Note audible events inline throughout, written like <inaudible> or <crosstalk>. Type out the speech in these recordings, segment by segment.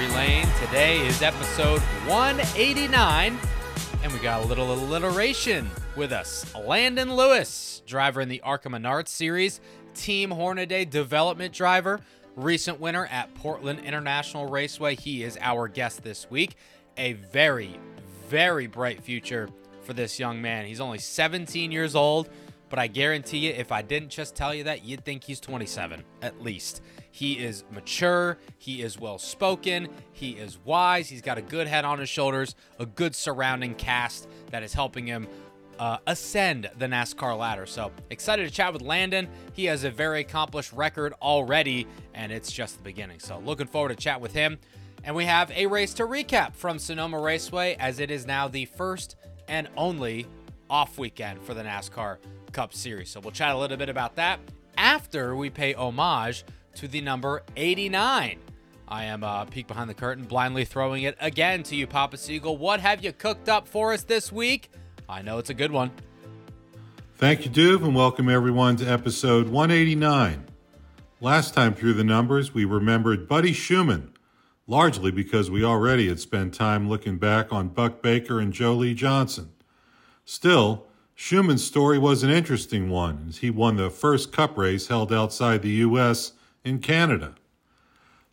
Victory Lane. Today is episode 189, and we got a little alliteration with us. Landen Lewis, driver in the ARCA Menards Series, Team Hornaday development driver, recent winner at Portland International Raceway. He is our guest this week. A very, very bright future for this young man. He's only 17 years old, but I guarantee you, if I didn't just tell you that, you'd think he's 27 at least. He is mature, he is well spoken, he is wise, he's got a good head on his shoulders, a good surrounding cast that is helping him uh, ascend the NASCAR ladder. So excited to chat with Landen. He has a very accomplished record already, and it's just the beginning. So looking forward to chat with him. And we have a race to recap from Sonoma Raceway, as it is now the first and only off weekend for the NASCAR Cup Series. So we'll chat a little bit about that after we pay homage to the number 89. I am uh, peek behind the curtain, blindly throwing it again to you, Papa Segal. What have you cooked up for us this week? I know it's a good one. Thank you, Duve, and welcome everyone to episode 189. Last time through the numbers, we remembered Buddy Shuman, largely because we already had spent time looking back on Buck Baker and Joe Lee Johnson. Still, Shuman's story was an interesting one, as he won the first cup race held outside the U.S. in Canada.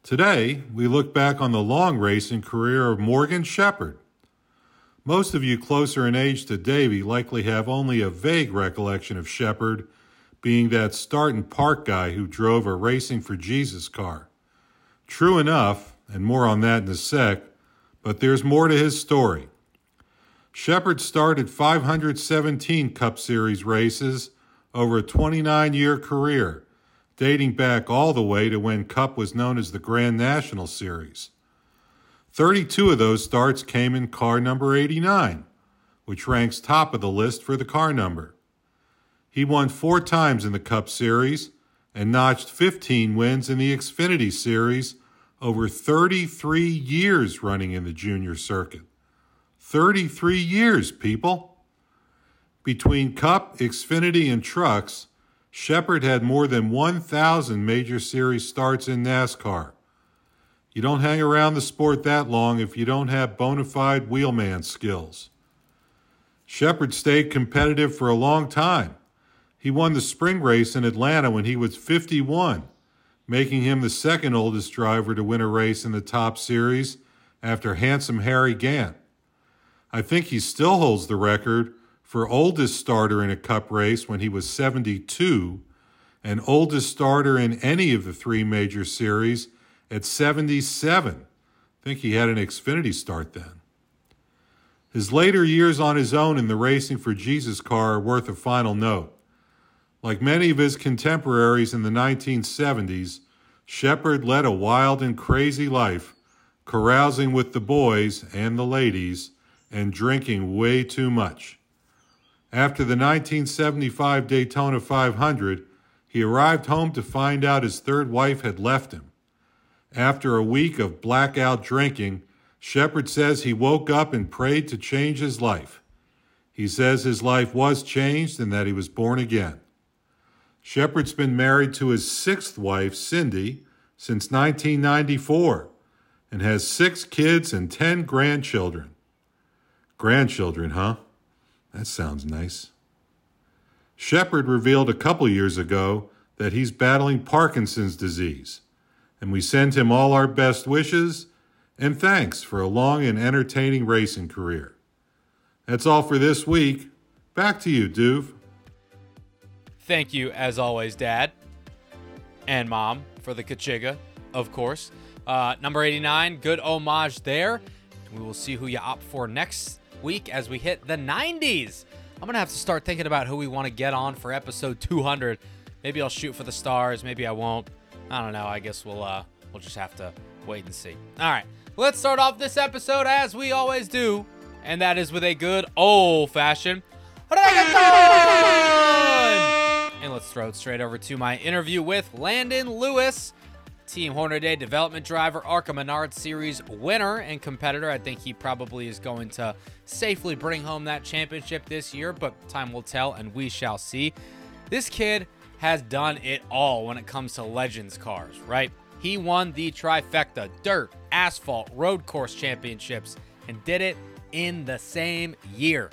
Today, we look back on the long racing career of Morgan Shepherd. Most of you closer in age to Davey likely have only a vague recollection of Shepherd being that start and park guy who drove a Racing for Jesus car. True enough, and more on that in a sec, but there's more to his story. Shepherd started 517 Cup Series races over a 29 year career, dating back all the way to when Cup was known as the Grand National Series. 32 of those starts came in car number 89, which ranks top of the list for the car number. He won four times in the Cup Series and notched 15 wins in the Xfinity Series over 33 years running in the junior circuit. 33 years, people. Between Cup, Xfinity, and Trucks, Shepherd had more than 1,000 major series starts in NASCAR. You don't hang around the sport that long if you don't have bona fide wheelman skills. Shepherd stayed competitive for a long time. He won the spring race in Atlanta when he was 51, making him the second oldest driver to win a race in the top series after handsome Harry Gant. I think he still holds the record for oldest starter in a cup race when he was 72 and oldest starter in any of the three major series at 77. I think he had an Xfinity start then. His later years on his own in the Racing for Jesus car are worth a final note. Like many of his contemporaries in the 1970s, Shepherd led a wild and crazy life, carousing with the boys and the ladies and drinking way too much. After the 1975 Daytona 500, he arrived home to find out his third wife had left him. After a week of blackout drinking, Shepherd says he woke up and prayed to change his life. He says his life was changed and that he was born again. Shepherd's been married to his sixth wife, Cindy, since 1994 and has six kids and 10 grandchildren. Grandchildren, huh? That sounds nice. Shepherd revealed a couple years ago that he's battling Parkinson's disease, and we send him all our best wishes and thanks for a long and entertaining racing career. That's all for this week. Back to you, Duve. Thank you, as always, Dad and Mom, for the Kachiga, of course. Uh, number 89, good homage there. We will see who you opt for next week as we hit the 90s. I'm going to have to start thinking about who we want to get on for episode 200. Maybe I'll shoot for the stars, maybe I won't. I don't know. I guess we'll uh we'll just have to wait and see. All right, let's start off this episode as we always do, and that is with a good old fashioned And let's throw it straight over to my interview with Landen Lewis, Team Hornaday development driver, ARCA Menard Series winner and competitor. I think he probably is going to safely bring home that championship this year, but time will tell and we shall see. This kid has done it all when it comes to Legends cars, right? He won the trifecta dirt, asphalt, road course championships and did it in the same year.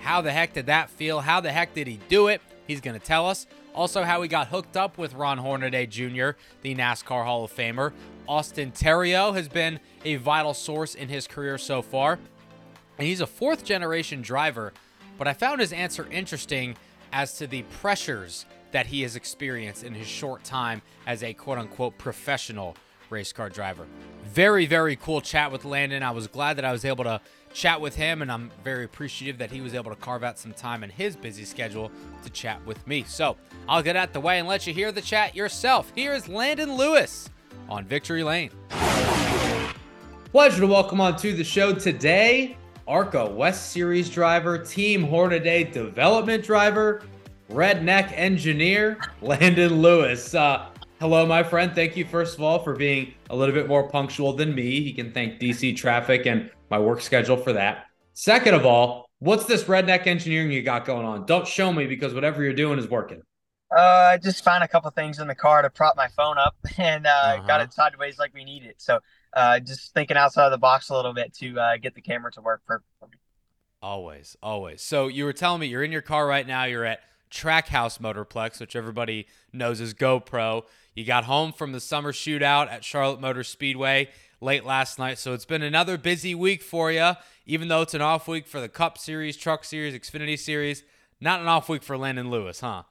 How the heck did that feel? How the heck did he do it? He's going to tell us. Also, how he got hooked up with Ron Hornaday Jr., the NASCAR Hall of Famer. Austin Theriault has been a vital source in his career so far. And he's a fourth generation driver, but I found his answer interesting as to the pressures that he has experienced in his short time as a quote unquote professional race car driver. Very, very cool chat with Landen. I was glad that I was able to chat with him, and I'm very appreciative that he was able to carve out some time in his busy schedule to chat with me. So I'll get out the way and let you hear the chat yourself. Here is Landen Lewis on Victory Lane. Pleasure to welcome on to the show today, ARCA West Series driver, Team Hornaday development driver, redneck engineer, Landen Lewis. Uh, hello, my friend. Thank you, first of all, for being a little bit more punctual than me. He can thank DC traffic and my work schedule for that. Second of all, what's this redneck engineering you got going on? Don't show me because whatever you're doing is working. Uh, I just found a couple things in the car to prop my phone up <laughs> and uh, uh-huh. got it sideways like we need it. So uh, just thinking outside of the box a little bit to uh, get the camera to work for, for me. Always, always. So you were telling me you're in your car right now. You're at Trackhouse Motorplex, which everybody knows as GoPro. You got home from the summer shootout at Charlotte Motor Speedway late last night. So it's been another busy week for you, even though it's an off week for the Cup Series, Truck Series, Xfinity Series. Not an off week for Landen Lewis, huh?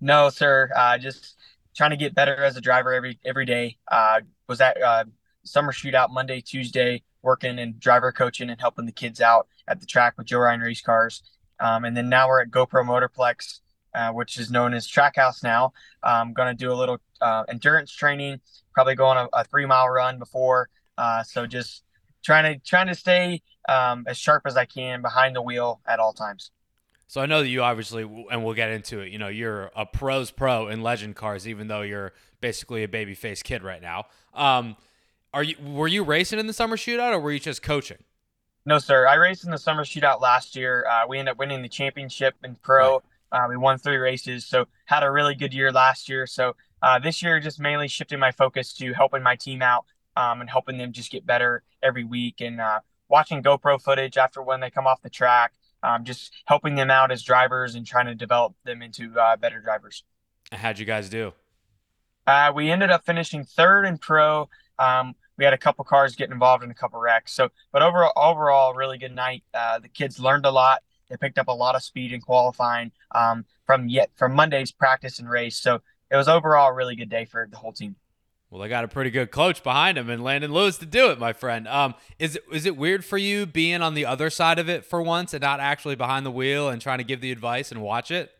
No, sir. Uh, just trying to get better as a driver every every day. Uh, was at uh, summer shootout Monday, Tuesday, working and driver coaching and helping the kids out at the track with Joe Ryan race cars. Um, and then now we're at GoPro Motorplex, uh, which is known as Trackhouse now. I'm going to do a little uh, endurance training, probably go on a, a three mile run before. Uh, so just trying to trying to stay um, as sharp as I can behind the wheel at all times. So I know that you obviously, and we'll get into it. You know, you're a pros pro in legend cars, even though you're basically a baby face kid right now. Um, are you were you racing in the summer shootout, or were you just coaching? No, sir. I raced in the summer shootout last year. Uh, we ended up winning the championship in pro. Right. Uh, we won three races, so had a really good year last year. So uh, this year, just mainly shifting my focus to helping my team out um, and helping them just get better every week and uh, watching GoPro footage after when they come off the track, um, just helping them out as drivers and trying to develop them into uh, better drivers. How'd you guys do? Uh, we ended up finishing third in pro. Um, we had a couple cars getting involved in a couple wrecks. So, but overall, overall, really good night. Uh, the kids learned a lot. They picked up a lot of speed in qualifying um, from yet from Monday's practice and race. So it was overall a really good day for the whole team. Well, they got a pretty good coach behind him and Landon Lewis to do it, my friend. Um, is it is it weird for you being on the other side of it for once and not actually behind the wheel and trying to give the advice and watch it?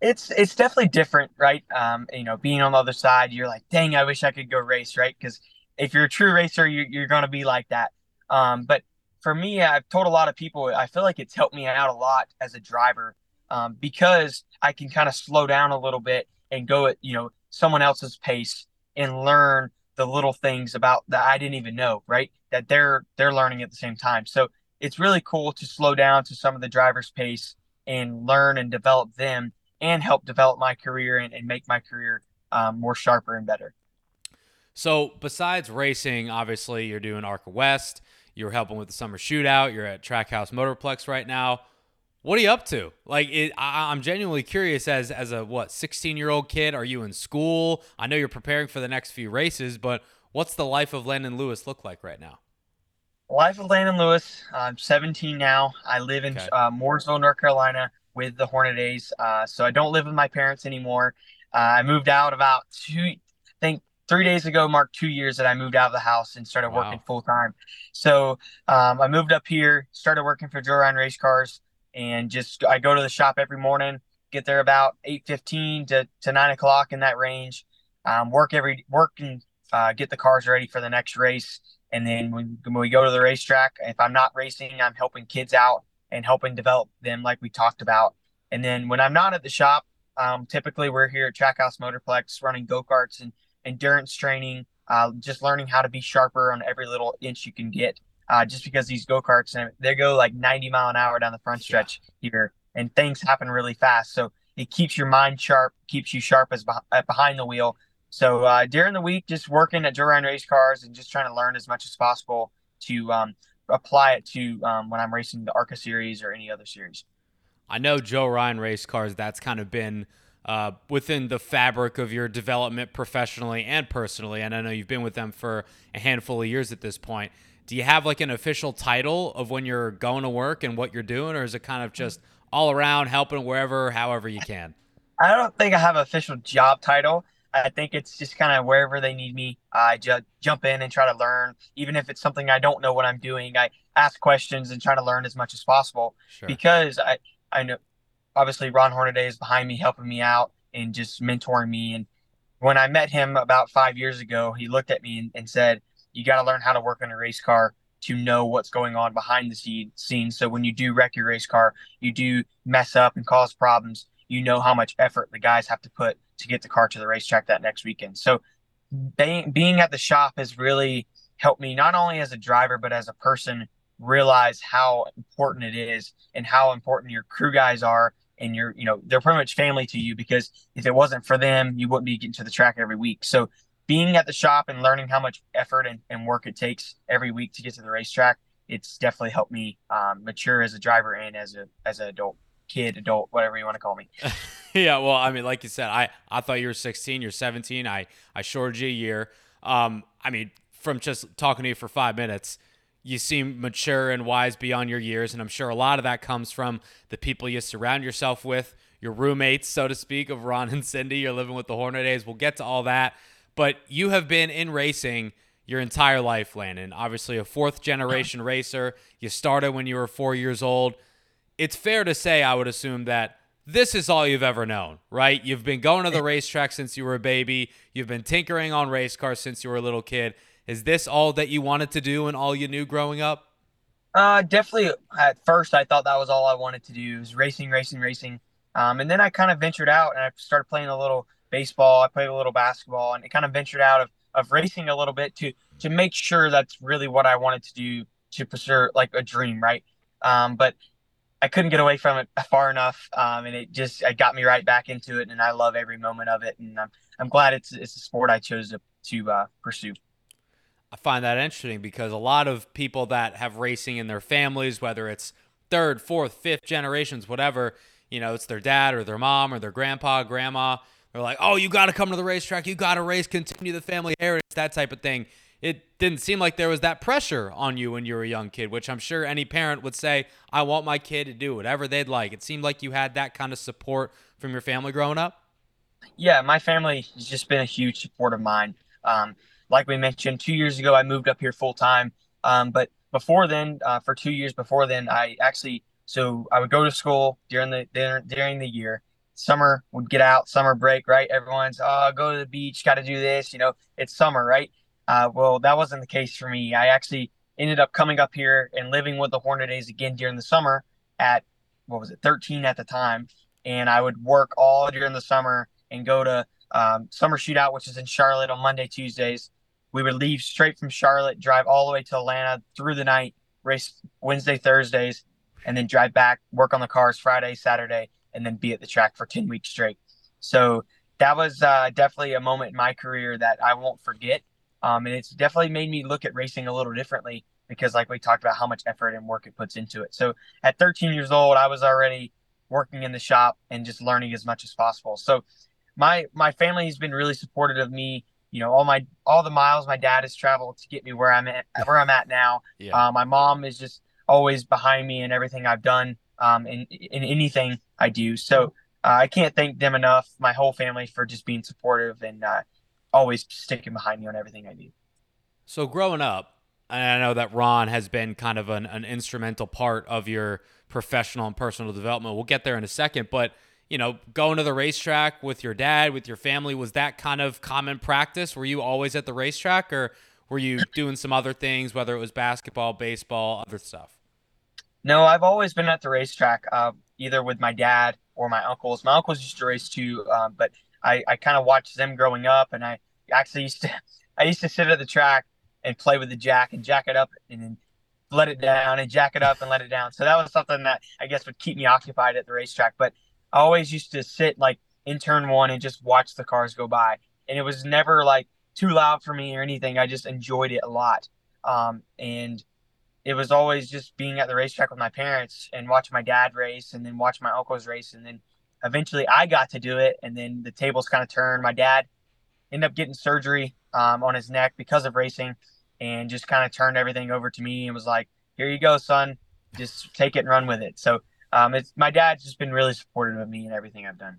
It's it's definitely different, right? Um, you know, being on the other side, you're like, dang, I wish I could go race, right? Because if you're a true racer, you, you're going to be like that. Um, but for me, I've told a lot of people, I feel like it's helped me out a lot as a driver um, because I can kind of slow down a little bit and go at you know someone else's pace and learn the little things about that I didn't even know, right? That they're they're learning at the same time. So it's really cool to slow down to some of the driver's pace and learn and develop them and help develop my career and, and make my career um, more sharper and better. So besides racing, obviously you're doing ARCA West, you're helping with the summer shootout, you're at Trackhouse Motorplex right now. What are you up to? Like, it, I, am genuinely curious. As as a what 16 year old kid, are you in school? I know you're preparing for the next few races, but what's the life of Landen Lewis look like right now? Life of Landen Lewis. I'm 17 now. I live in okay. uh, Mooresville, North Carolina, with the Hornadays. Uh, so I don't live with my parents anymore. Uh, I moved out about two, I think three days ago marked two years that I moved out of the house and started wow. working full time. So um, I moved up here, started working for Joe Ryan Race Cars and just I go to the shop every morning, get there about eight fifteen to, to nine o'clock in that range. Um, work every working uh, get the cars ready for the next race. And then when, when we go to the racetrack, if I'm not racing, I'm helping kids out and helping develop them, like we talked about. And then when I'm not at the shop, um, typically we're here at Trackhouse Motorplex running go karts and endurance training, uh, just learning how to be sharper on every little inch you can get. Uh, just because these go karts they go like 90 mile an hour down the front stretch yeah. here, and things happen really fast. So it keeps your mind sharp, keeps you sharp as behind the wheel. So uh, during the week, just working at Joe Ryan race cars and just trying to learn as much as possible to um, apply it to um, when I'm racing the ARCA series or any other series. I know Joe Ryan race cars. That's kind of been uh, within the fabric of your development professionally and personally. And I know you've been with them for a handful of years at this point. Do you have like an official title of when you're going to work and what you're doing, or is it kind of just all around helping wherever, however you can? I don't think I have an official job title. I think it's just kind of wherever they need me, I ju- jump in and try to learn. Even if it's something I don't know what I'm doing, I ask questions and try to learn as much as possible. Sure. Because I, I know, obviously, Ron Hornaday is behind me, helping me out and just mentoring me. And when I met him about five years ago, he looked at me and, and said, "You got to learn how to work in a race car." to know what's going on behind the scenes. So when you do wreck your race car, you do mess up and cause problems, you know how much effort the guys have to put to get the car to the racetrack that next weekend. So being, being at the shop has really helped me not only as a driver but as a person realize how important it is and how important your crew guys are and you're you know they're pretty much family to you because if it wasn't for them you wouldn't be getting to the track every week so being at the shop and learning how much effort and, and work it takes every week to get to the racetrack it's definitely helped me um, mature as a driver and as a as an adult kid, adult, whatever you want to call me. <laughs> yeah, well, I mean, like you said, I, I thought you were 16, you're 17. I, I shorted you a year. Um, I mean, from just talking to you for five minutes, you seem mature and wise beyond your years. And I'm sure a lot of that comes from the people you surround yourself with, your roommates, so to speak, of Ron and Cindy. You're living with the Hornadays. We'll get to all that. But you have been in racing your entire life, Landen. Obviously, a fourth generation racer. You started when you were four years old it's fair to say, I would assume, that this is all you've ever known, right? You've been going to the racetrack since you were a baby. You've been tinkering on race cars since you were a little kid. Is this all that you wanted to do and all you knew growing up? Uh, definitely. At first, I thought that was all I wanted to do was racing, racing, racing. Um, and then I kind of ventured out and I started playing a little baseball. I played a little basketball, and it kind of ventured out of, of racing a little bit to to make sure that's really what I wanted to do to pursue like a dream, right? Um, but I couldn't get away from it far enough, um, and it just it got me right back into it, and I love every moment of it, and I'm I'm glad it's it's a sport I chose to to uh, pursue. I find that interesting because a lot of people that have racing in their families, whether it's third, fourth, fifth generations, whatever, you know, it's their dad or their mom or their grandpa, grandma. They're like, "Oh, you got to come to the racetrack. You got to race, continue the family heritage, that type of thing." it didn't seem like there was that pressure on you when you were a young kid, which I'm sure any parent would say, I want my kid to do whatever they'd like. It seemed like you had that kind of support from your family growing up. Yeah, my family has just been a huge support of mine. Um, like we mentioned, two years ago, I moved up here full time. Um, but before then, uh, for two years before then, I actually, so I would go to school during the, during the year. Summer would get out, summer break, right? Everyone's, oh, go to the beach, got to do this. You know, it's summer, right? Uh, well, that wasn't the case for me. I actually ended up coming up here and living with the Hornadays again during the summer at what was it, 13 at the time, and I would work all during the summer and go to um, summer shootout, which is in Charlotte on Monday, Tuesdays. We would leave straight from Charlotte, drive all the way to Atlanta through the night, race Wednesday, Thursdays, and then drive back, work on the cars Friday, Saturday, and then be at the track for 10 weeks straight. So that was uh, definitely a moment in my career that I won't forget. Um, and it's definitely made me look at racing a little differently because, like we talked about, how much effort and work it puts into it. So at 13 years old, I was already working in the shop and just learning as much as possible. So my my family has been really supportive of me. You know, all my all the miles my dad has traveled to get me where I'm at where I'm at now. Yeah. Uh, my mom is just always behind me in everything I've done, um, in in anything I do. So uh, I can't thank them enough, my whole family, for just being supportive and uh, always sticking behind me on everything I do. So growing up, and I know that Ron has been kind of an, an instrumental part of your professional and personal development. We'll get there in a second, but you know, going to the racetrack with your dad, with your family, was that kind of common practice? Were you always at the racetrack or were you <clears throat> doing some other things, whether it was basketball, baseball, other stuff? No, I've always been at the racetrack, uh, either with my dad or my uncles. My uncles used to race too, um, but I, I kind of watched them growing up, and I actually used to <laughs> I used to sit at the track and play with the jack and jack it up and then let it down and jack it up and let it down. So that was something that I guess would keep me occupied at the racetrack. But I always used to sit like in turn one and just watch the cars go by, and it was never like too loud for me or anything. I just enjoyed it a lot, um, and it was always just being at the racetrack with my parents and watching my dad race and then watch my uncles race and then eventually I got to do it and then the tables kind of turned. My dad ended up getting surgery um, on his neck because of racing and just kind of turned everything over to me and was like, "Here you go, son. Just take it and run with it." So um, it's my dad's just been really supportive of me and everything I've done.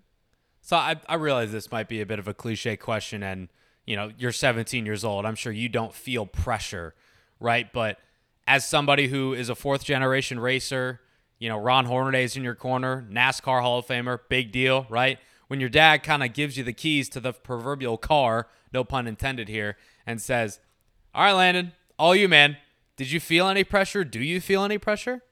So I, I realize this might be a bit of a cliche question, and you know you're 17 years old. I'm sure you don't feel pressure, right? But as somebody who is a fourth generation racer, you know Ron Hornaday is in your corner, NASCAR Hall of Famer, big deal, right? When your dad kind of gives you the keys to the proverbial car, no pun intended here, and says, "All right, Landen, all you, man." Did you feel any pressure? Do you feel any pressure?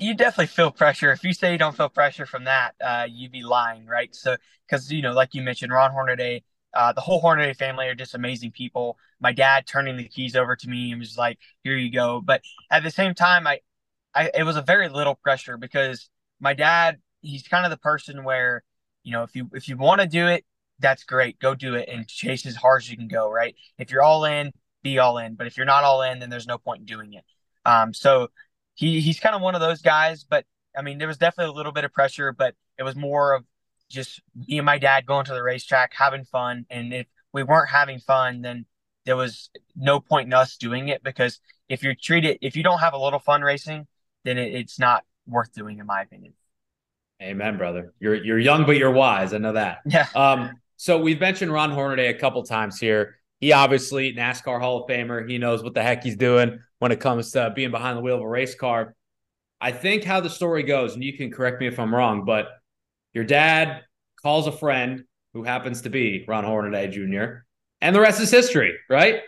You definitely feel pressure. If you say you don't feel pressure from that, uh, you'd be lying, right? So, because you know, like you mentioned, Ron Hornaday, uh, the whole Hornaday family are just amazing people. My dad turning the keys over to me and was like, "Here you go." But at the same time, I, I, it was a very little pressure because my dad, he's kind of the person where, you know, if you if you want to do it, that's great, go do it and chase as hard as you can go, right? If you're all in, be all in. But if you're not all in, then there's no point in doing it. Um, so he he's kind of one of those guys. But I mean, there was definitely a little bit of pressure, but it was more of just me and my dad going to the racetrack, having fun. And if we weren't having fun, then there was no point in us doing it because if you're treated, if you don't have a little fun racing, then it, it's not worth doing, in my opinion. Amen, brother. You're you're young, but you're wise. I know that. <laughs> Yeah. Um. So we've mentioned Ron Hornaday a couple times here. He obviously NASCAR Hall of Famer. He knows what the heck he's doing when it comes to being behind the wheel of a race car. I think how the story goes, and you can correct me if I'm wrong, but your dad calls a friend who happens to be Ron Hornaday Jr., and the rest is history, right?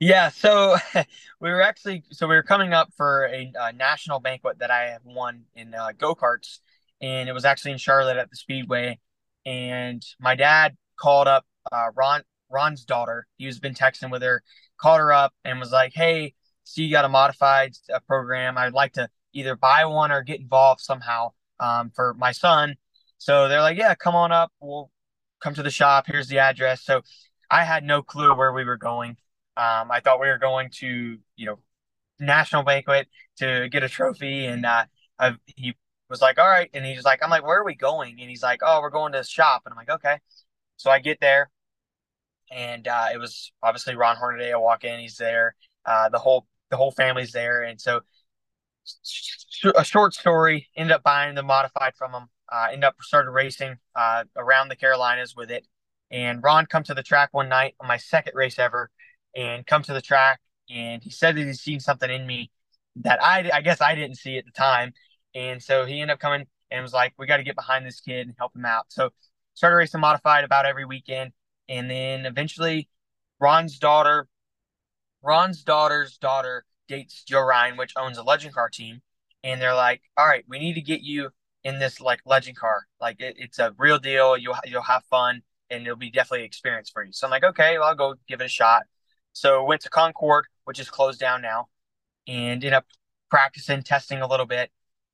Yeah, so <laughs> we were actually so we were coming up for a, a national banquet that I have won in uh, go karts, and it was actually in Charlotte at the Speedway. And my dad called up uh, Ron Ron's daughter. He was been texting with her, called her up, and was like, "Hey, see you got a modified uh, program. I'd like to either buy one or get involved somehow um, for my son. So they're like, yeah, come on up. We'll come to the shop. Here's the address. So I had no clue where we were going. Um, I thought we were going to, you know, national banquet to get a trophy. And uh, I, he was like, all right. And he's like, I'm like, where are we going? And he's like, oh, we're going to the shop. And I'm like, okay. So I get there and uh, it was obviously Ron Hornaday. I walk in, he's there. Uh, the whole the whole family's there, and so a short story. Ended up buying the modified from him. Uh, ended up started racing uh, around the Carolinas with it. And Ron come to the track one night on my second race ever, and come to the track, and he said that he's seen something in me that I I guess I didn't see at the time, and so he ended up coming and was like, "We got to get behind this kid and help him out." So started racing modified about every weekend, and then eventually Ron's daughter Ron's daughter's daughter dates Joe Ryan, which owns a legend car team, and they're like, "All right, we need to get you in this like legend car. Like it, it's a real deal. You'll you'll have fun, and it'll be definitely experience for you." So I'm like, "Okay, well, I'll go give it a shot." So went to Concord, which is closed down now, and ended up practicing, testing a little bit.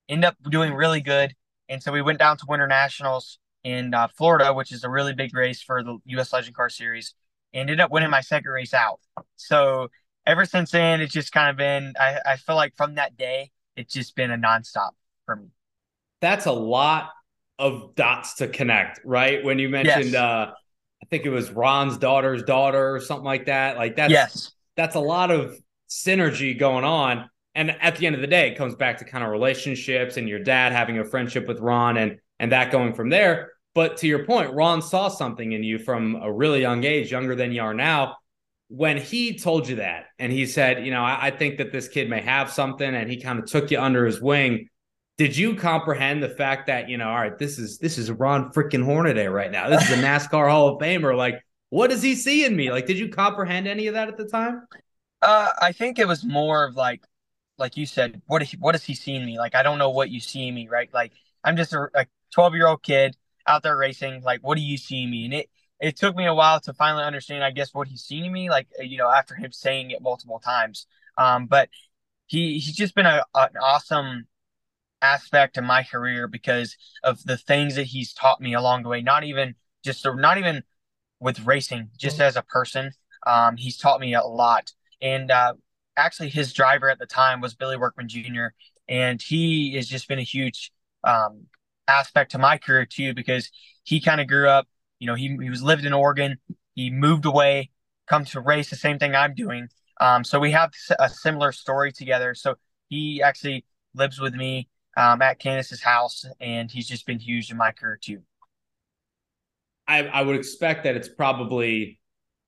end up doing really good, and so we went down to Winter Nationals in uh, Florida, which is a really big race for the U.S. Legend Car Series. Ended up winning my second race out. So ever since then, it's just kind of been, I, I feel like from that day, it's just been a nonstop for me. That's a lot of dots to connect, right? When you mentioned, yes. uh, I think it was Ron's daughter's daughter or something like that. Like that's, yes. that's a lot of synergy going on. And at the end of the day, it comes back to kind of relationships and your dad having a friendship with Ron and, and that going from there. But to your point, Ron saw something in you from a really young age, younger than you are now when he told you that and he said, you know, I, I, think that this kid may have something and he kind of took you under his wing, did you comprehend the fact that you know, all right, this is this is Ron freaking Hornaday right now. This is a NASCAR Hall of Famer. Like, what does he see in me? Like, did you comprehend any of that at the time? Uh, I think it was more of like, like you said, what he, what does he see in me? Like, I don't know what you see in me, right? Like, I'm just a, a 12 year old kid out there racing. Like, what do you see me? And it it took me a while to finally understand, I guess, what he's seen in me. Like, you know, after him saying it multiple times. Um, but he he's just been a, an awesome aspect of my career because of the things that he's taught me along the way. Not even just not even with racing, just as a person. Um, he's taught me a lot. And uh, actually, his driver at the time was Billy Workman Jr. And he has just been a huge um, aspect to my career too because he kind of grew up. You know, he he was lived in Oregon. He moved away, come to race the same thing I'm doing. Um, so we have a similar story together. So he actually lives with me um, at Candace's house, and he's just been huge in my career too. I, I would expect that it's probably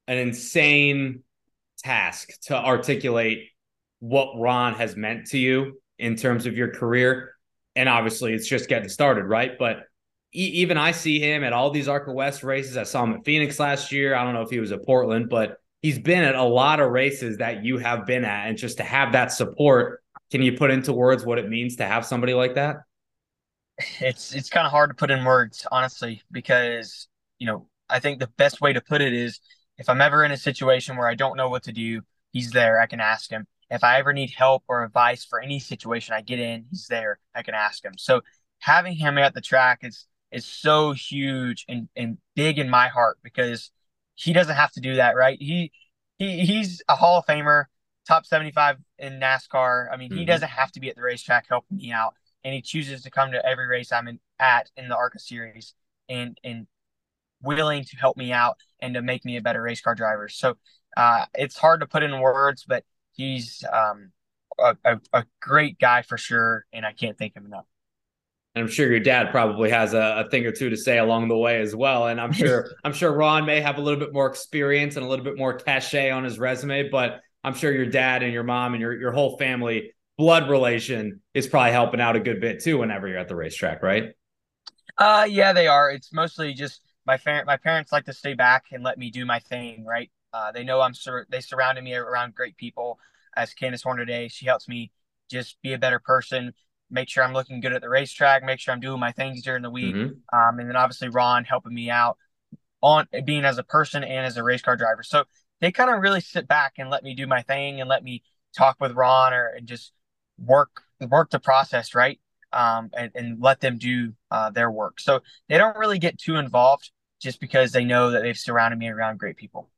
an insane task to articulate what Ron has meant to you in terms of your career. And obviously, it's just getting started, right? But e- even I see him at all these ARCA West races. I saw him at Phoenix last year. I don't know if he was at Portland, but he's been at a lot of races that you have been at. And just to have that support can you put into words what it means to have somebody like that? It's it's kind of hard to put in words, honestly, because you know I think the best way to put it is if I'm ever in a situation where I don't know what to do, he's there. I can ask him. If I ever need help or advice for any situation I get in, he's there. I can ask him. So having him at the track is is so huge and, and big in my heart because he doesn't have to do that, right? He he he's a Hall of Famer top 75 in NASCAR. I mean, mm-hmm. he doesn't have to be at the racetrack helping me out, and he chooses to come to every race I'm in, at in the ARCA series and and willing to help me out and to make me a better race car driver. So uh, it's hard to put in words, but he's um, a, a, a, great guy for sure, and I can't thank him enough. And I'm sure your dad probably has a, a thing or two to say along the way as well. And I'm sure <laughs> I'm sure Ron may have a little bit more experience and a little bit more cachet on his resume, but I'm sure your dad and your mom and your your whole family blood relation is probably helping out a good bit too whenever you're at the racetrack, right? Uh yeah, they are. It's mostly just my parent my parents like to stay back and let me do my thing, right? Uh, they know I'm sur- they surrounded me around great people. As Candace Hornaday, she helps me just be a better person, make sure I'm looking good at the racetrack, make sure I'm doing my things during the week. Mm-hmm. Um, and then obviously Ron helping me out on being as a person and as a race car driver. So they kind of really sit back and let me do my thing and let me talk with Ron or and just work work the process right um, and, and let them do uh, their work. So they don't really get too involved just because they know that they've surrounded me around great people.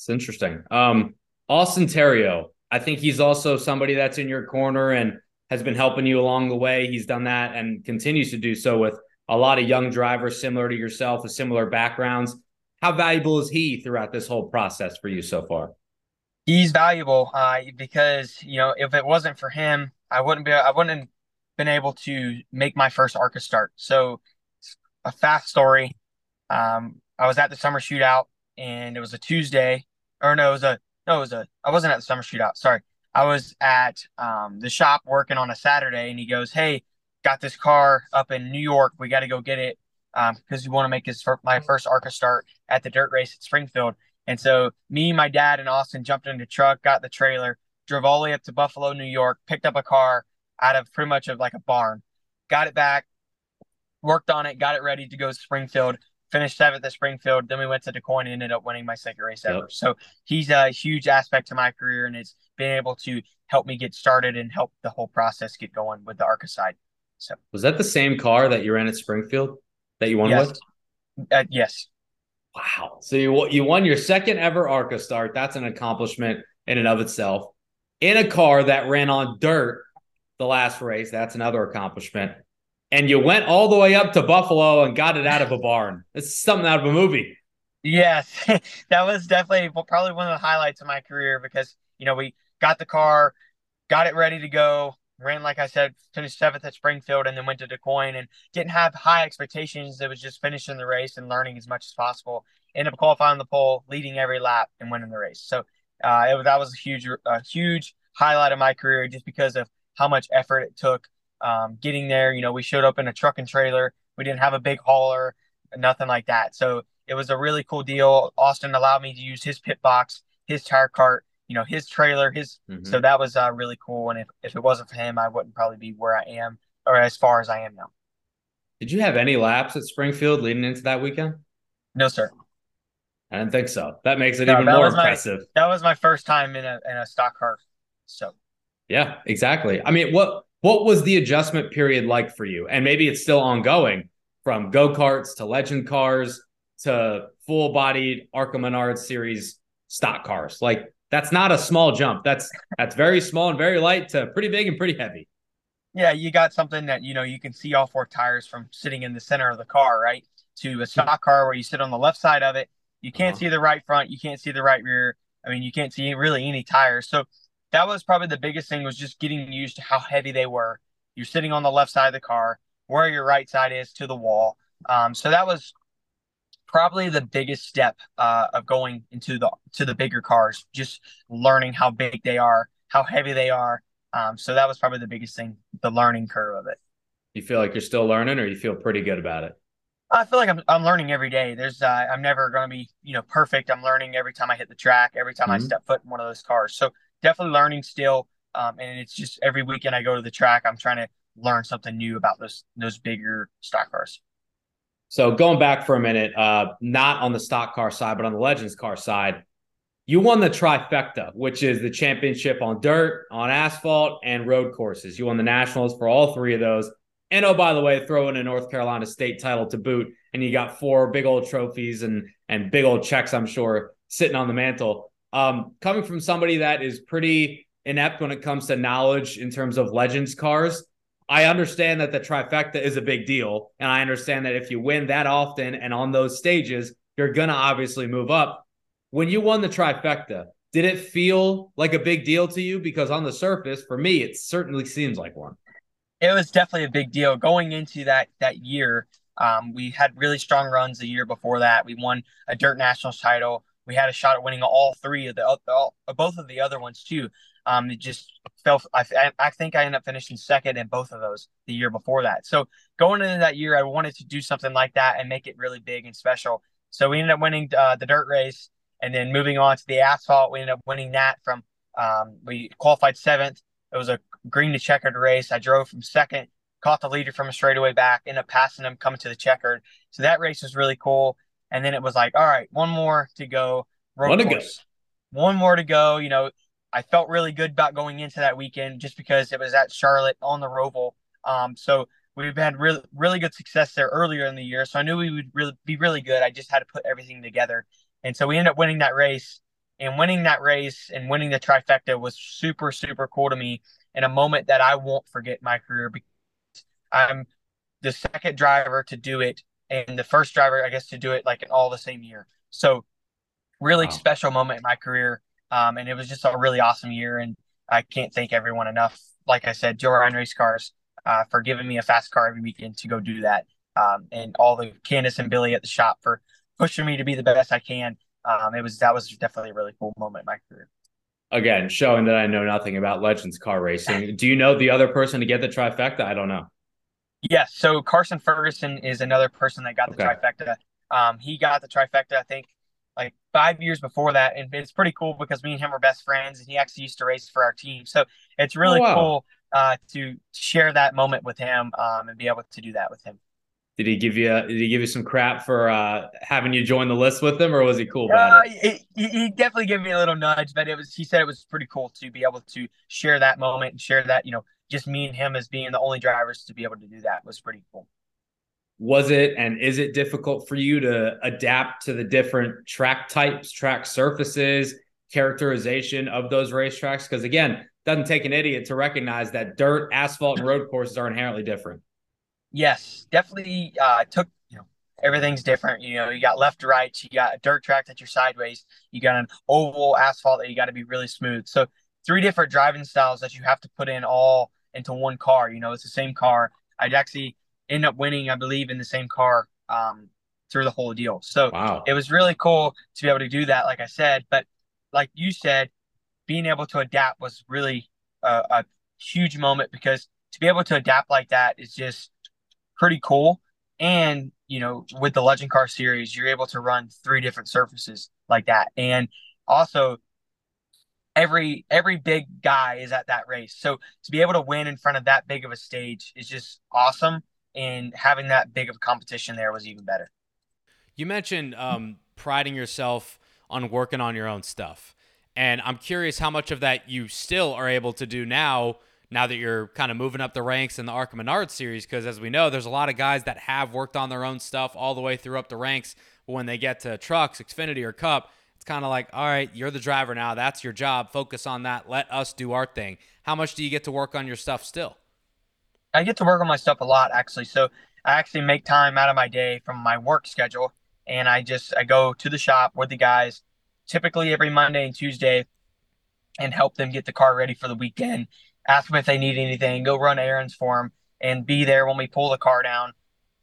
It's interesting. Um, Austin Theriault, I think he's also somebody that's in your corner and has been helping you along the way. He's done that and continues to do so with a lot of young drivers similar to yourself with similar backgrounds. How valuable is he throughout this whole process for you so far? He's valuable uh, because you know if it wasn't for him, I wouldn't be I wouldn't have been able to make my first ARCA start. So a fast story. Um, I was at the summer shootout and it was a Tuesday, or no, it was a no, it was a I wasn't at the summer shootout. Sorry, I was at um, the shop working on a Saturday, and he goes, "Hey, got this car up in New York. We got to go get it because um, we want to make his my first ARCA start at the dirt race at Springfield. And so me, my dad, and Austin jumped in the truck, got the trailer, drove all the way up to Buffalo, New York, picked up a car out of pretty much of like a barn, got it back, worked on it, got it ready to go to Springfield, finished seventh at Springfield. Then we went to DuQuoin and ended up winning my second race ever. Yep. So he's a huge aspect to my career and it's been able to help me get started and help the whole process get going with the ARCA side. So was that the same car that you ran at Springfield? that you won yes. with? Uh, yes. Wow. So you you won your second ever ARCA start. That's an accomplishment in and of itself. In a car that ran on dirt the last race. That's another accomplishment. And you went all the way up to Buffalo and got it out of a barn. It's something out of a movie. Yes, <laughs> that was definitely probably one of the highlights of my career because you know we got the car, got it ready to go, ran like I said, finished seventh at Springfield, and then went to DuQuoin and didn't have high expectations. It was just finishing the race and learning as much as possible. Ended up qualifying the pole, leading every lap, and winning the race. So uh, it, that was a huge, a huge highlight of my career, just because of how much effort it took um, getting there. You know, we showed up in a truck and trailer. We didn't have a big hauler, nothing like that. So it was a really cool deal. Austin allowed me to use his pit box, his tire cart, you know, his trailer, his. Mm-hmm. So that was uh, really cool. And if, if it wasn't for him, I wouldn't probably be where I am or as far as I am now. Did you have any laps at Springfield leading into that weekend? No, sir. I didn't think so. That makes it no, even more impressive. My, that was my first time in a in a stock car. So yeah, exactly. I mean, what what was the adjustment period like for you? And maybe it's still ongoing from go karts to legend cars to full bodied ARCA Menard series stock cars. Like that's not a small jump. That's that's very small and very light to pretty big and pretty heavy. Yeah, you got something that you know you can see all four tires from sitting in the center of the car, right? To a stock car where you sit on the left side of it, you can't uh-huh. see the right front, you can't see the right rear. I mean, you can't see really any tires. So that was probably the biggest thing was just getting used to how heavy they were. You're sitting on the left side of the car, where your right side is to the wall. Um, so that was probably the biggest step uh, of going into the to the bigger cars, just learning how big they are, how heavy they are, um, so that was probably the biggest thing, the learning curve of it. You feel like you're still learning, or you feel pretty good about it? I feel like I'm I'm learning every day. There's uh, I'm never going to be you know perfect. I'm learning every time I hit the track, every time mm-hmm. I step foot in one of those cars. So definitely learning still. Um, and it's just every weekend I go to the track, I'm trying to learn something new about those those bigger stock cars. So going back for a minute, uh, not on the stock car side, but on the Legends car side, you won the trifecta, which is the championship on dirt, on asphalt, and road courses. You won the nationals for all three of those. And oh, by the way, throw in a North Carolina state title to boot, and you got four big old trophies and and big old checks, I'm sure, sitting on the mantle. Um, coming from somebody that is pretty inept when it comes to knowledge in terms of legends cars, I understand that the trifecta is a big deal, and I understand that if you win that often and on those stages, you're gonna obviously move up when you won the trifecta, did it feel like a big deal to you? Because on the surface, for me, it certainly seems like one. It was definitely a big deal going into that that year. Um, we had really strong runs the year before that. We won a dirt nationals title. We had a shot at winning all three of the all, both of the other ones too. Um, it just felt. I, I think I ended up finishing second in both of those the year before that. So going into that year, I wanted to do something like that and make it really big and special. So we ended up winning uh, the dirt race. And then moving on to the asphalt, we ended up winning that from um, we qualified seventh. It was a green to checkered race. I drove from second, caught the leader from a straightaway back, ended up passing him coming to the checkered. So that race was really cool. And then it was like, all right, one more to go. Road one to go. One more to go. You know, I felt really good about going into that weekend just because it was at Charlotte on the Roval. Um, so we've had really really good success there earlier in the year. So I knew we would really be really good. I just had to put everything together. And so we ended up winning that race. And winning that race and winning the trifecta was super, super cool to me in a moment that I won't forget my career because I'm the second driver to do it and the first driver, I guess, to do it like in all the same year. So really wow. special moment in my career. Um, and it was just a really awesome year. And I can't thank everyone enough. Like I said, Joe Ryan Race Cars uh, for giving me a fast car every weekend to go do that. Um, and all the Candace and Billy at the shop for pushing me to be the best I can. Um, it was that was definitely a really cool moment in my career. Again, showing that I know nothing about Legends car racing. Do you know the other person to get the trifecta? I don't know. Yes, so Carson Ferguson is another person that got the okay. trifecta. Um, he got the trifecta, I think, like five years before that, and it's pretty cool because me and him are best friends, and he actually used to race for our team. So it's really oh, wow. cool uh, to share that moment with him um, and be able to do that with him. Did he give you did he give you some crap for uh, having you join the list with him, or was he cool about uh, it? He, he definitely gave me a little nudge, but it was he said it was pretty cool to be able to share that moment and share that you know just me and him as being the only drivers to be able to do that was pretty cool. Was it and is it difficult for you to adapt to the different track types, track surfaces, characterization of those racetracks? Because again, doesn't take an idiot to recognize that dirt, asphalt, and road courses are inherently different. Yes, definitely uh, took, you know, everything's different. You know, you got left to right, you got a dirt track that you're sideways, you got an oval asphalt that you got to be really smooth. So, three different driving styles that you have to put in all into one car. You know, it's the same car. I'd actually end up winning, I believe, in the same car um, through the whole deal. So, wow. it was really cool to be able to do that, like I said. But, like you said, being able to adapt was really a, a huge moment because to be able to adapt like that is just pretty cool. And you know, with the Legend Car series, you're able to run three different surfaces like that, and also every every big guy is at that race. So to be able to win in front of that big of a stage is just awesome. And having that big of a competition there was even better. You mentioned um, priding yourself on working on your own stuff. And I'm curious how much of that you still are able to do now, now that you're kind of moving up the ranks in the ARCA Menard series. Because as we know, there's a lot of guys that have worked on their own stuff all the way through up the ranks. But when they get to trucks, Xfinity, or Cup, it's kind of like, all right, you're the driver now. That's your job. Focus on that. Let us do our thing. How much do you get to work on your stuff still? I get to work on my stuff a lot, actually. So I actually make time out of my day from my work schedule, and I just I go to the shop with the guys, typically every Monday and Tuesday, and help them get the car ready for the weekend. Ask them if they need anything, go run errands for them, and be there when we pull the car down.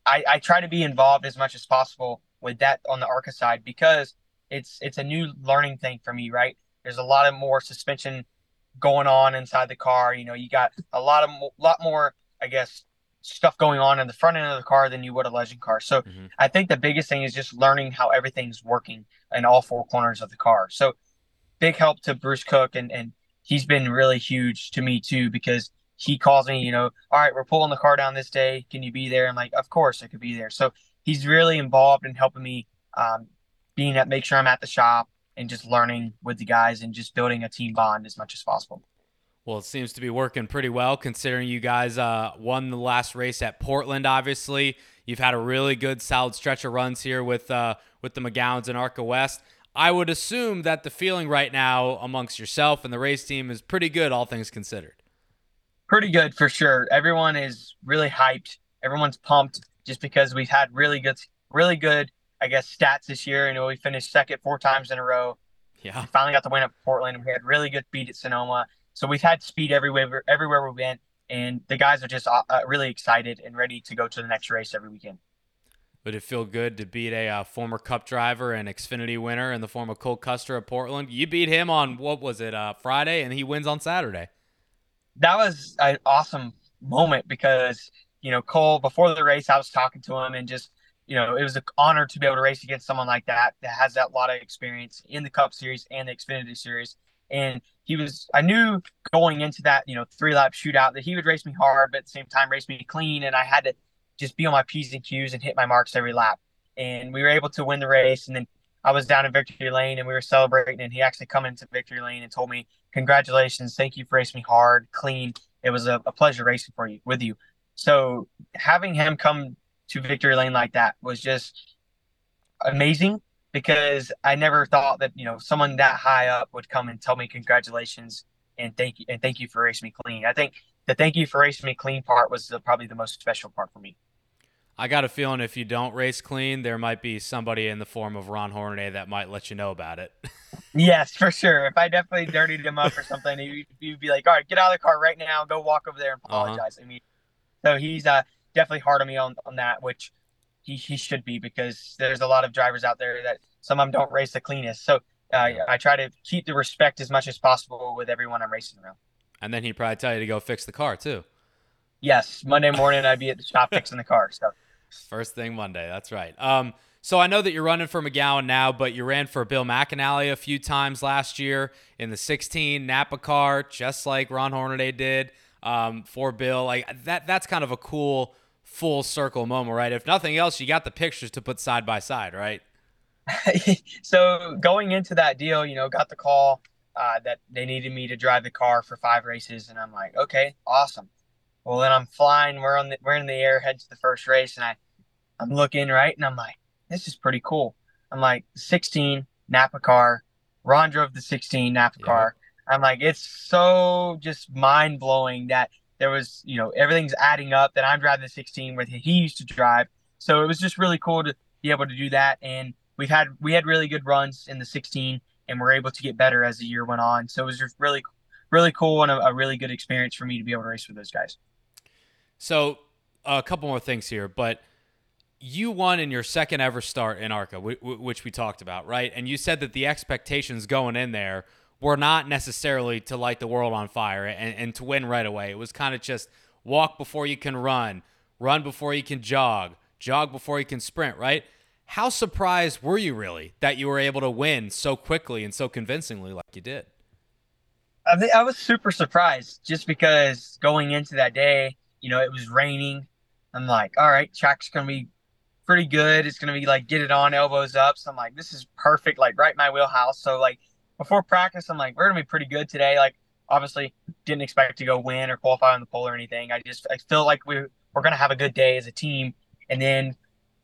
I, I try to be involved as much as possible with that on the ARCA side because it's it's a new learning thing for me, right? There's a lot of more suspension going on inside the car. You know, you got a lot of lot more, I guess, stuff going on in the front end of the car than you would a legend car. So mm-hmm. I think the biggest thing is just learning how everything's working in all four corners of the car. So big help to Bruce Cook and and he's been really huge to me too because he calls me, you know, all right, we're pulling the car down this day. Can you be there? I'm like, of course I could be there. So he's really involved in helping me um, being at make sure I'm at the shop and just learning with the guys and just building a team bond as much as possible. Well, it seems to be working pretty well considering you guys uh, won the last race at Portland. Obviously, you've had a really good, solid stretch of runs here with uh, with the McGowans and Arca West. I would assume that the feeling right now amongst yourself and the race team is pretty good, all things considered. Pretty good for sure. Everyone is really hyped. Everyone's pumped just because we've had really good, really good I guess, stats this year. You know, we finished second four times in a row. Yeah. We finally got the win at Portland. We had really good speed at Sonoma. So we've had speed everywhere, everywhere we went. And the guys are just uh, uh, really excited and ready to go to the next race every weekend. Would it feel good to beat a uh, former Cup driver and Xfinity winner in the form of Cole Custer at Portland? You beat him on what was it, uh, Friday, and he wins on Saturday. That was an awesome moment because you know Cole before the race, I was talking to him and just you know, it was an honor to be able to race against someone like that that has that lot of experience in the Cup Series and the Xfinity Series. And he was, I knew going into that, you know, three lap shootout that he would race me hard, but at the same time race me clean. And I had to just be on my P's and Q's and hit my marks every lap. And we were able to win the race. And then I was down in victory lane and we were celebrating. And he actually come into victory lane and told me, "Congratulations, thank you for racing me hard, clean. It was a, a pleasure racing for you with you." So having him come to victory lane like that was just amazing because I never thought that you know someone that high up would come and tell me congratulations and thank you and thank you for racing me clean. I think the thank you for racing me clean part was the, probably the most special part for me. I got a feeling if you don't race clean, there might be somebody in the form of Ron Hornaday that might let you know about it. <laughs> yes, for sure. If I definitely dirtied him up or something, <laughs> he'd, he'd, be like, "All right, get out of the car right now. Go walk over there and uh-huh. apologize." Uh-huh. I mean, so he's uh definitely hard on me on, on that, which he, he should be because there's a lot of drivers out there that some of them don't race the cleanest. So uh, I try to keep the respect as much as possible with everyone I'm racing around. And then he'd probably tell you to go fix the car too. Yes, Monday morning I'd be at the <laughs> shop fixing the car. So first thing Monday, that's right. Um, so I know that you're running for McGowan now, but you ran for Bill McAnally a few times last year in the 16 Napa car, just like Ron Hornaday did um, for Bill. Like that, that's kind of a cool full circle moment, right? If nothing else, you got the pictures to put side by side, right? <laughs> so going into that deal, you know, got the call uh, that they needed me to drive the car for five races, and I'm like, okay, awesome. Well, then I'm flying. We're on the we're in the air, head to the first race, and I I'm looking right, and I'm like, this is pretty cool. I'm like 16 Napa car. Ron drove the 16 Napa car. I'm like, it's so just mind blowing that there was, you know, everything's adding up that I'm driving the 16 where he used to drive. So it was just really cool to be able to do that. And we've had, we had really good runs in the 16 and we're able to get better as the year went on. So it was just really, really cool and a, a really good experience for me to be able to race with those guys. So a couple more things here, but you won in your second ever start in ARCA, which we talked about, right? And you said that the expectations going in there were not necessarily to light the world on fire and, and to win right away. It was kind of just walk before you can run, run before you can jog, jog before you can sprint, right? How surprised were you really that you were able to win so quickly and so convincingly like you did? I, th- I was super surprised just because going into that day, you know, it was raining. I'm like, all right, track's gonna be pretty good. It's gonna be like get it on, elbows up. So I'm like, this is perfect, like right in my wheelhouse. So like before practice, I'm like, we're gonna be pretty good today. Like obviously didn't expect to go win or qualify on the pole or anything. I just I feel like we we're gonna have a good day as a team. And then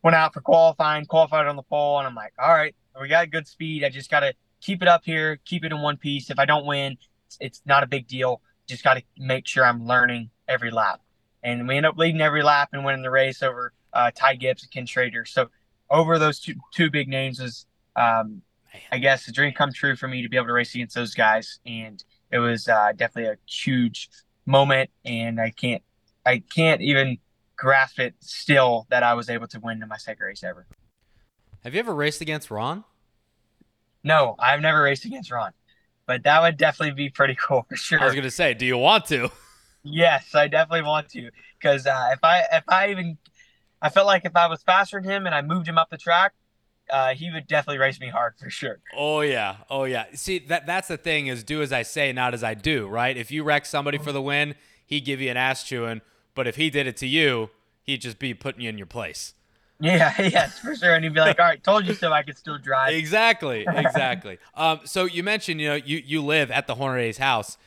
went out for qualifying, qualified on the pole, and I'm like, all right, we got good speed. I just gotta keep it up here, keep it in one piece. If I don't win, it's, it's not a big deal. Just got to make sure I'm learning every lap. And we end up leading every lap and winning the race over uh, Ty Gibbs and Ken Schrader. So over those two two big names was, um, I guess, a dream come true for me to be able to race against those guys. And it was uh, definitely a huge moment. And I can't, I can't even grasp it still that I was able to win in my second race ever. Have you ever raced against Ron? No, I've never raced against Ron, but that would definitely be pretty <laughs> cool for sure. I was gonna say, do you want to? Yes, I definitely want to because uh, if I if I even I felt like if I was faster than him and I moved him up the track, uh, he would definitely race me hard for sure. Oh yeah, oh yeah. See that that's the thing is do as I say, not as I do, right? If you wreck somebody for the win, he'd give you an ass chewing, but if he did it to you, he'd just be putting you in your place. <laughs> Yeah, yes, for sure. And he'd be like, "All right, told you so. I could still drive." Exactly, <laughs> exactly. um, so you mentioned, you know, you you live at the Hornadays house.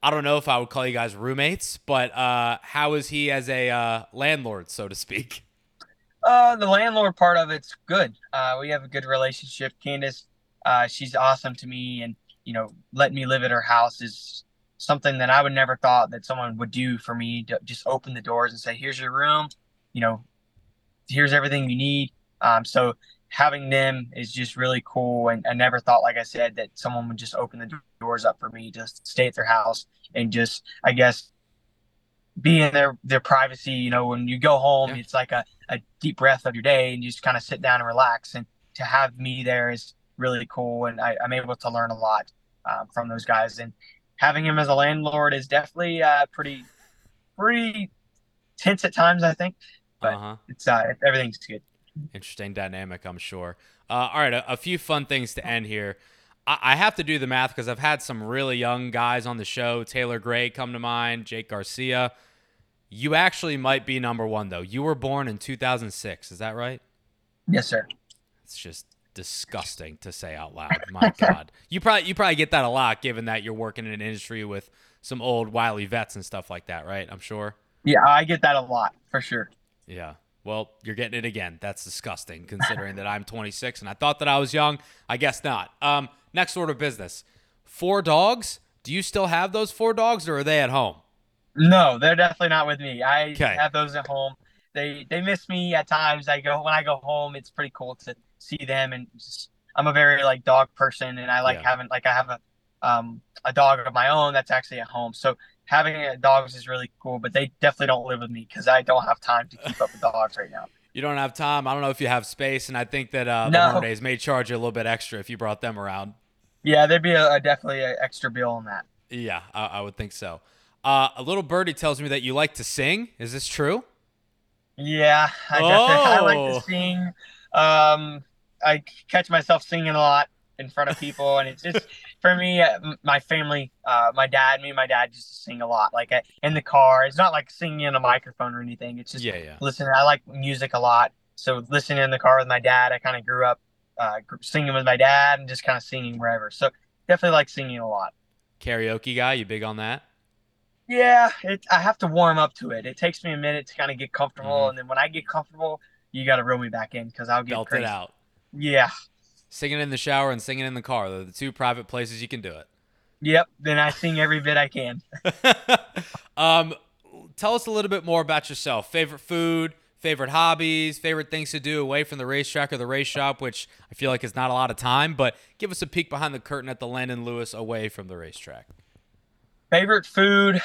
I don't know if I would call you guys roommates, but uh, how is he as a uh, landlord, so to speak? Uh, the landlord part of it's good. Uh, we have a good relationship. Candace, uh, she's awesome to me, and you know, letting me live at her house is something that I would never thought that someone would do for me. To just open the doors and say, "Here's your room," you know, here's everything you need. Um, so having them is just really cool. And I never thought, like I said, that someone would just open the doors up for me to stay at their house and just, I guess, be in their their privacy. You know, when you go home, Yeah. it's like a, a deep breath of your day, and you just kind of sit down and relax. And to have me there is really cool, and I, I'm able to learn a lot um, from those guys. And having him as a landlord is definitely uh, pretty pretty tense at times. I think, but Uh huh. it's uh, everything's good. Interesting dynamic, I'm sure. Uh, all right, a, a few fun things to end here. I, I have to do the math because I've had some really young guys on the show. Taylor Gray come to mind, Jake Garcia. You actually might be number one though. You were born in 2006, is that right? Yes, sir. It's just disgusting to say out loud. My <laughs> God, you probably you probably get that a lot, given that you're working in an industry with some old wily vets and stuff like that, right? I'm sure. Yeah, I get that a lot for sure. Yeah. Well, you're getting it again. That's disgusting, considering that I'm 26 and I thought that I was young. I guess not. Um, next order of business. Four dogs. Do you still have those four dogs, or are they at home? No, they're definitely not with me. I Okay. have those at home. They they miss me at times. I go when I go home. It's pretty cool to see them, and just, I'm a very like dog person, and I like Yeah. having like I have a um a dog of my own that's actually at home. So having uh, dogs is really cool. But they definitely don't live with me because I don't have time to keep up with dogs right now. You don't have time. I don't know if you have space, and I think that uh, the No. Hornadays may charge you a little bit extra if you brought them around. Yeah, there'd be a, a definitely an extra bill on that. Yeah, I, I would think so. Uh, a little birdie tells me that you like to sing. Is this true? Yeah, I definitely <laughs> I like Oh. to sing. Um, I catch myself singing a lot in front of people, and it's just <laughs> for me, uh, my family, uh, my dad, me and my dad used to sing a lot, like uh, in the car. It's not like singing in a microphone or anything. It's just Yeah, yeah. listening. I like music a lot, so listening in the car with my dad, I kind of grew up uh, singing with my dad and just kind of singing wherever. So definitely like singing a lot. Karaoke guy, you big on that? Yeah, it, I have to warm up to it. It takes me a minute to kind of get comfortable, Mhm. and then when I get comfortable, you got to reel me back in because I'll get Belt crazy. it out. Yeah. Singing in the shower and singing in the car. They're the two private places you can do it. Yep. Then I sing every bit I can. <laughs> um, tell us a little bit more about yourself. Favorite food, favorite hobbies, favorite things to do away from the racetrack or the race shop, which I feel like is not a lot of time, but give us a peek behind the curtain at the Landen Lewis away from the racetrack. Favorite food,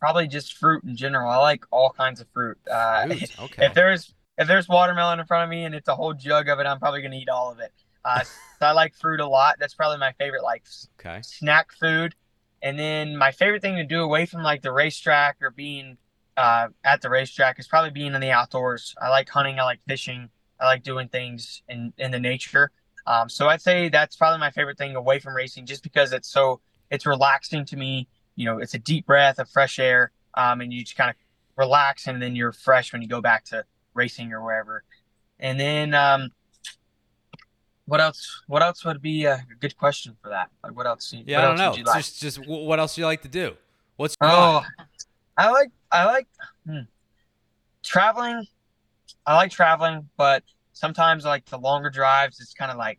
probably just fruit in general. I like all kinds of fruit. Uh, <laughs> okay. if there's if there's watermelon in front of me and it's a whole jug of it, I'm probably gonna eat all of it. Uh, <laughs> so I like fruit a lot. That's probably my favorite like Okay. snack food. And then my favorite thing to do away from like the racetrack or being uh, at the racetrack is probably being in the outdoors. I like hunting. I like fishing. I like doing things in in the nature. Um, so I'd say that's probably my favorite thing away from racing, just because it's so it's relaxing to me. You know, it's a deep breath of fresh air, um, and you just kind of relax, and then you're fresh when you go back to racing or wherever. And then, um, what else? What else would be a good question for that? Like, what else? Yeah, what I don't else know. would you like? Just, just what else do you like to do? What's Oh? I like I like hmm. traveling. I like traveling, but sometimes like the longer drives, it's kind of like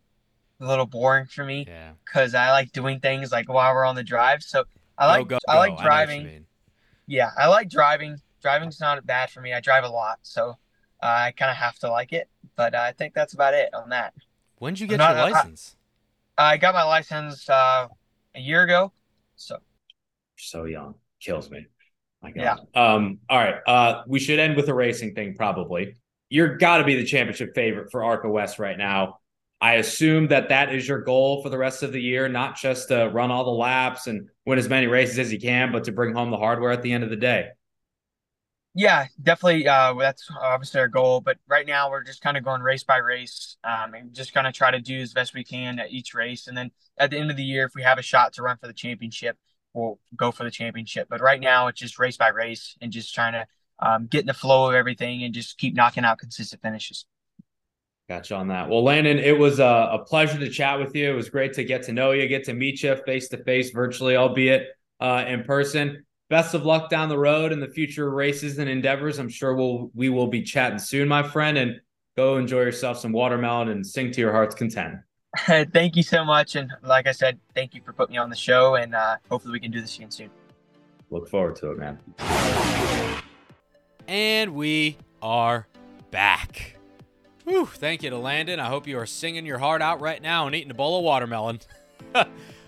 a little boring for me yeah. because I like doing things like while we're on the drive. So I like go, go, I like know what you driving. mean. yeah, I like driving. Driving's not bad for me. I drive a lot, so uh, I kind of have to like it. But I think that's about it on that. When did you get not- your I- license? I got my license uh, a year ago, so so young. Kills me. My God. Yeah. Um, all right. Uh, we should end with a racing thing, probably. You're got to be the championship favorite for Arca West right now. I assume that that is your goal for the rest of the year, not just to run all the laps and win as many races as you can, but to bring home the hardware at the end of the day. Yeah, definitely. Uh, that's obviously our goal. But right now, we're just kind of going race by race, um, and just kind of try to do as best we can at each race. And then at the end of the year, if we have a shot to run for the championship, we'll go for the championship. But right now, it's just race by race and just trying to um, get in the flow of everything and just keep knocking out consistent finishes. Gotcha on that. Well, Landen, it was a, a pleasure to chat with you. It was great to get to know you, get to meet you face to face, virtually, albeit uh, in person. Best of luck down the road in the future races and endeavors. I'm sure we'll we will be chatting soon, my friend. And go enjoy yourself some watermelon and sing to your heart's content. <laughs> thank you so much. And like I said, thank you for putting me on the show. And uh, hopefully, we can do this again soon. Look forward to it, man. And we are back. Whew, thank you to Landen. I hope you are singing your heart out right now and eating a bowl of watermelon. <laughs> uh,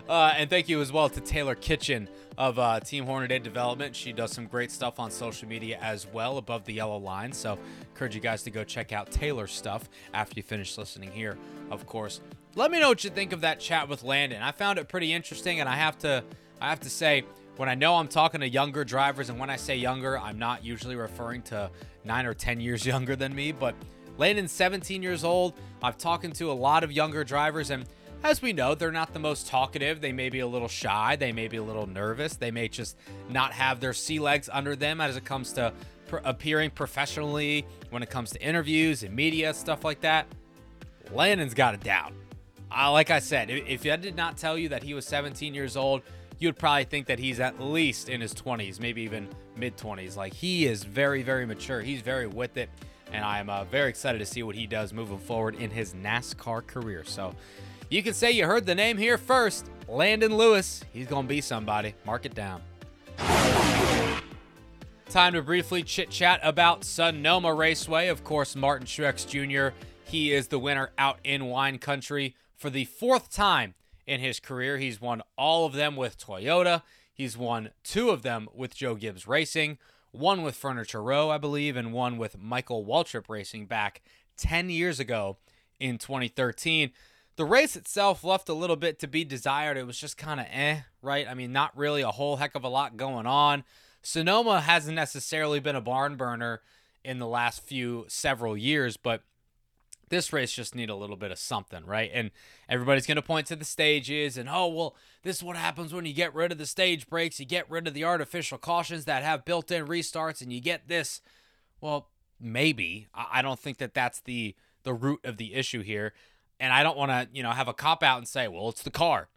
and thank you as well to Taylor Kitchen of uh, Team Hornaday Development. She does some great stuff on social media as well above the yellow line. So, encourage you guys to go check out Taylor's stuff after you finish listening here, of course. Let me know what you think of that chat with Landen. I found it pretty interesting, and I have to, I have to say, when I know I'm talking to younger drivers, and when I say younger, I'm not usually referring to nine or 10 years <laughs> younger than me, but Landen's 17 years old. I've talked to a lot of younger drivers, and as we know, they're not the most talkative. They may be a little shy. They may be a little nervous. They may just not have their sea legs under them as it comes to pr- appearing professionally when it comes to interviews and media, stuff like that. Landen's got it down. Uh, like I said, if, I did not tell you that he was 17 years old, you would probably think that he's at least in his 20s, maybe even mid 20s. Like he is very, very mature. He's very with it. And I'm uh, very excited to see what he does moving forward in his NASCAR career. So you can say you heard the name here first Landen Lewis. He's going to be somebody. Mark it down. Time to briefly chit chat about Sonoma Raceway. Of course, Martin Truex Jr., he is the winner out in wine country for the fourth time in his career. He's won all of them with Toyota. He's won two of them with Joe Gibbs Racing, one with Furniture Row, I believe, and one with Michael Waltrip Racing back 10 years ago in 2013. The race itself left a little bit to be desired. It was just kind of eh, right? I mean, not really a whole heck of a lot going on. Sonoma hasn't necessarily been a barn burner in the last few several years, but this race just need a little bit of something, right? And everybody's going to point to the stages and, oh, well, this is what happens when you get rid of the stage breaks. You get rid of the artificial cautions that have built in restarts and you get this. Well, maybe. I don't think that that's the, the root of the issue here. And I don't want to, you know, have a cop out and say, well, it's the car.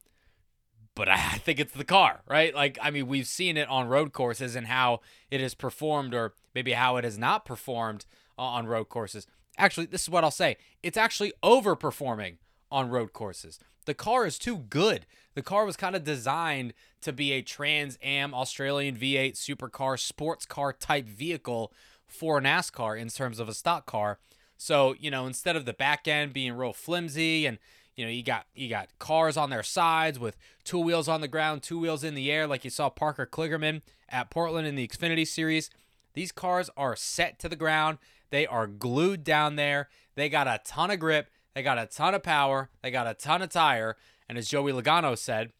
But I I think it's the car, right? Like, I mean, we've seen it on road courses and how it has performed, or maybe how it has not performed uh, on road courses. Actually, this is what I'll say it's actually overperforming on road courses. The car is too good. The car was kind of designed to be a Trans Am Australian V8 supercar, sports car type vehicle for NASCAR in terms of a stock car. So, you know, instead of the back end being real flimsy and you know, you got you got cars on their sides with two wheels on the ground, two wheels in the air, like you saw Parker Kligerman at Portland in the Xfinity series. These cars are set to the ground. They are glued down there. They got a ton of grip. They got a ton of power. They got a ton of tire. And as Joey Logano said,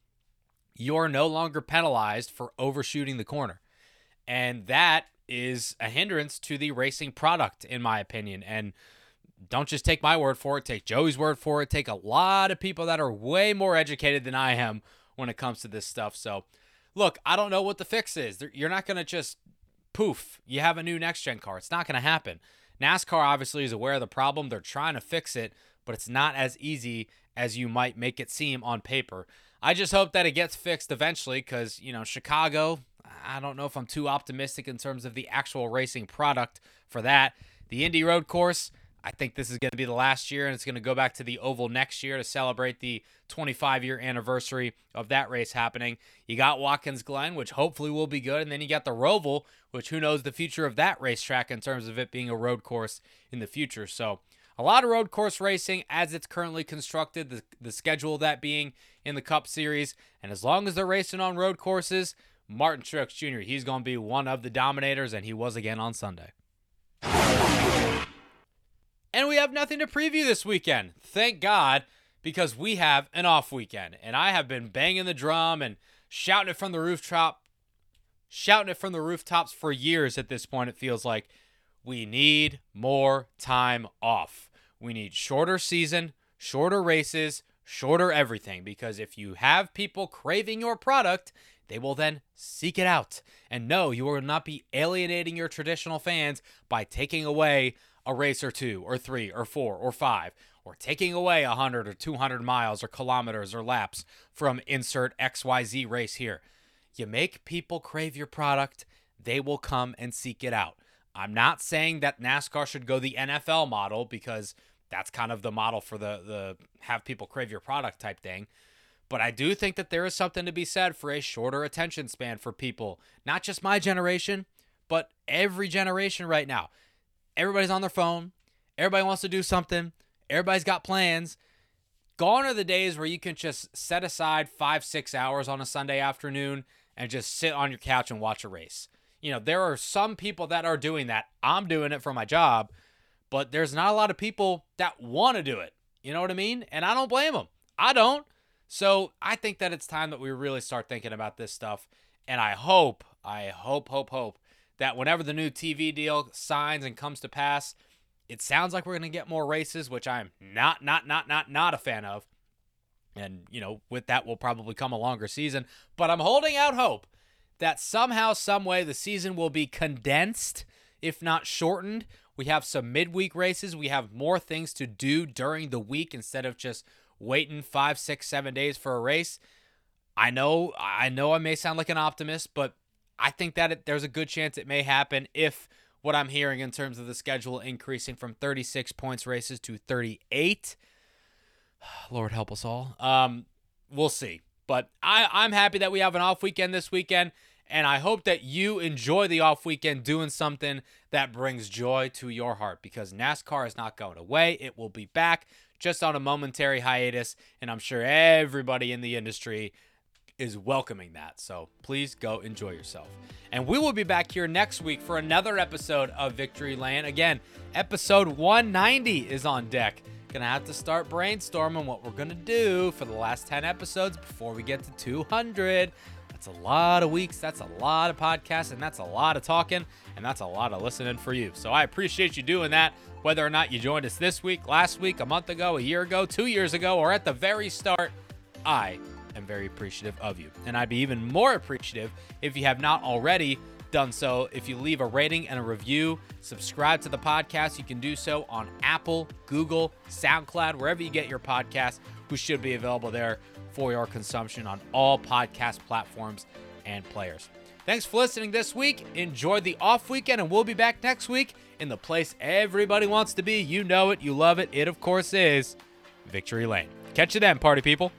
you're no longer penalized for overshooting the corner. And that is a hindrance to the racing product, in my opinion. And don't just take my word for it, take Joey's word for it. Take a lot of people that are way more educated than I am when it comes to this stuff. So, look, I don't know what the fix is. You're not going to just poof, you have a new next gen car. It's not going to happen. NASCAR obviously is aware of the problem. They're trying to fix it, but it's not as easy as you might make it seem on paper. I just hope that it gets fixed eventually because, you know, Chicago, I don't know if I'm too optimistic in terms of the actual racing product for that. The Indy Road Course, I think this is going to be the last year, and it's going to go back to the Oval next year to celebrate the 25 year anniversary of that race happening. You got Watkins Glen, which hopefully will be good, and then you got the Roval, which who knows the future of that racetrack in terms of it being a road course in the future. So, a lot of road course racing as it's currently constructed, the, the schedule of that being in the Cup Series. And as long as they're racing on road courses, Martin Truex Jr., he's going to be one of the dominators, and he was again on Sunday. And we have nothing to preview this weekend. Thank God, because we have an off weekend. And I have been banging the drum and shouting it from the rooftop, shouting it from the rooftops for years at this point, it feels like. We need more time off. We need shorter season, shorter races, shorter everything. Because if you have people craving your product, they will then seek it out. And no, you will not be alienating your traditional fans by taking away a race or two, or three, or four, or five, or taking away 100 or 200 miles or kilometers or laps from insert XYZ race here. You make people crave your product, they will come and seek it out. I'm not saying that NASCAR should go the NFL model because that's kind of the model for the the have people crave your product type thing. But I do think that there is something to be said for a shorter attention span for people, not just my generation, but every generation right now. Everybody's on their phone. Everybody wants to do something. Everybody's got plans. Gone are the days where you can just set aside five, six hours on a Sunday afternoon and just sit on your couch and watch a race. You know, there are some people that are doing that. I'm doing it for my job, but there's not a lot of people that want to do it. You know what I mean? And I don't blame them. I don't. So I think that it's time that we really start thinking about this stuff. And I hope, I hope, hope, hope that whenever the new TV deal signs and comes to pass, it sounds like we're going to get more races, which I'm not, not, not, not, not a fan of. And, you know, with that will probably come a longer season. But I'm holding out hope that somehow, some way, the season will be condensed, if not shortened. We have some midweek races. We have more things to do during the week instead of just waiting five, six, seven days for a race. I know, I know, I may sound like an optimist, but I think that it, there's a good chance it may happen if what I'm hearing in terms of the schedule increasing from 36 points races to 38. <sighs> Lord help us all. Um, we'll see. But I, I'm happy that we have an off weekend this weekend. And I hope that you enjoy the off weekend doing something that brings joy to your heart because NASCAR is not going away. It will be back just on a momentary hiatus. And I'm sure everybody in the industry is welcoming that. So please go enjoy yourself. And we will be back here next week for another episode of Victory Lane. Again, episode 190 is on deck. Gonna have to start brainstorming what we're gonna do for the last 10 episodes before we get to 200. That's a lot of weeks. That's a lot of podcasts, and that's a lot of talking, and that's a lot of listening for you. So I appreciate you doing that, whether or not you joined us this week, last week, a month ago, a year ago, two years ago, or at the very start. I am very appreciative of you. And I'd be even more appreciative if you have not already done so. If you leave a rating and a review, subscribe to the podcast, you can do so on Apple, Google, SoundCloud, wherever you get your podcast, we should be available there for your consumption on all podcast platforms and players. Thanks for listening this week. Enjoy the off weekend, and we'll be back next week in the place everybody wants to be. You know it, you love it. It, of course, is Victory Lane. Catch you then, party people.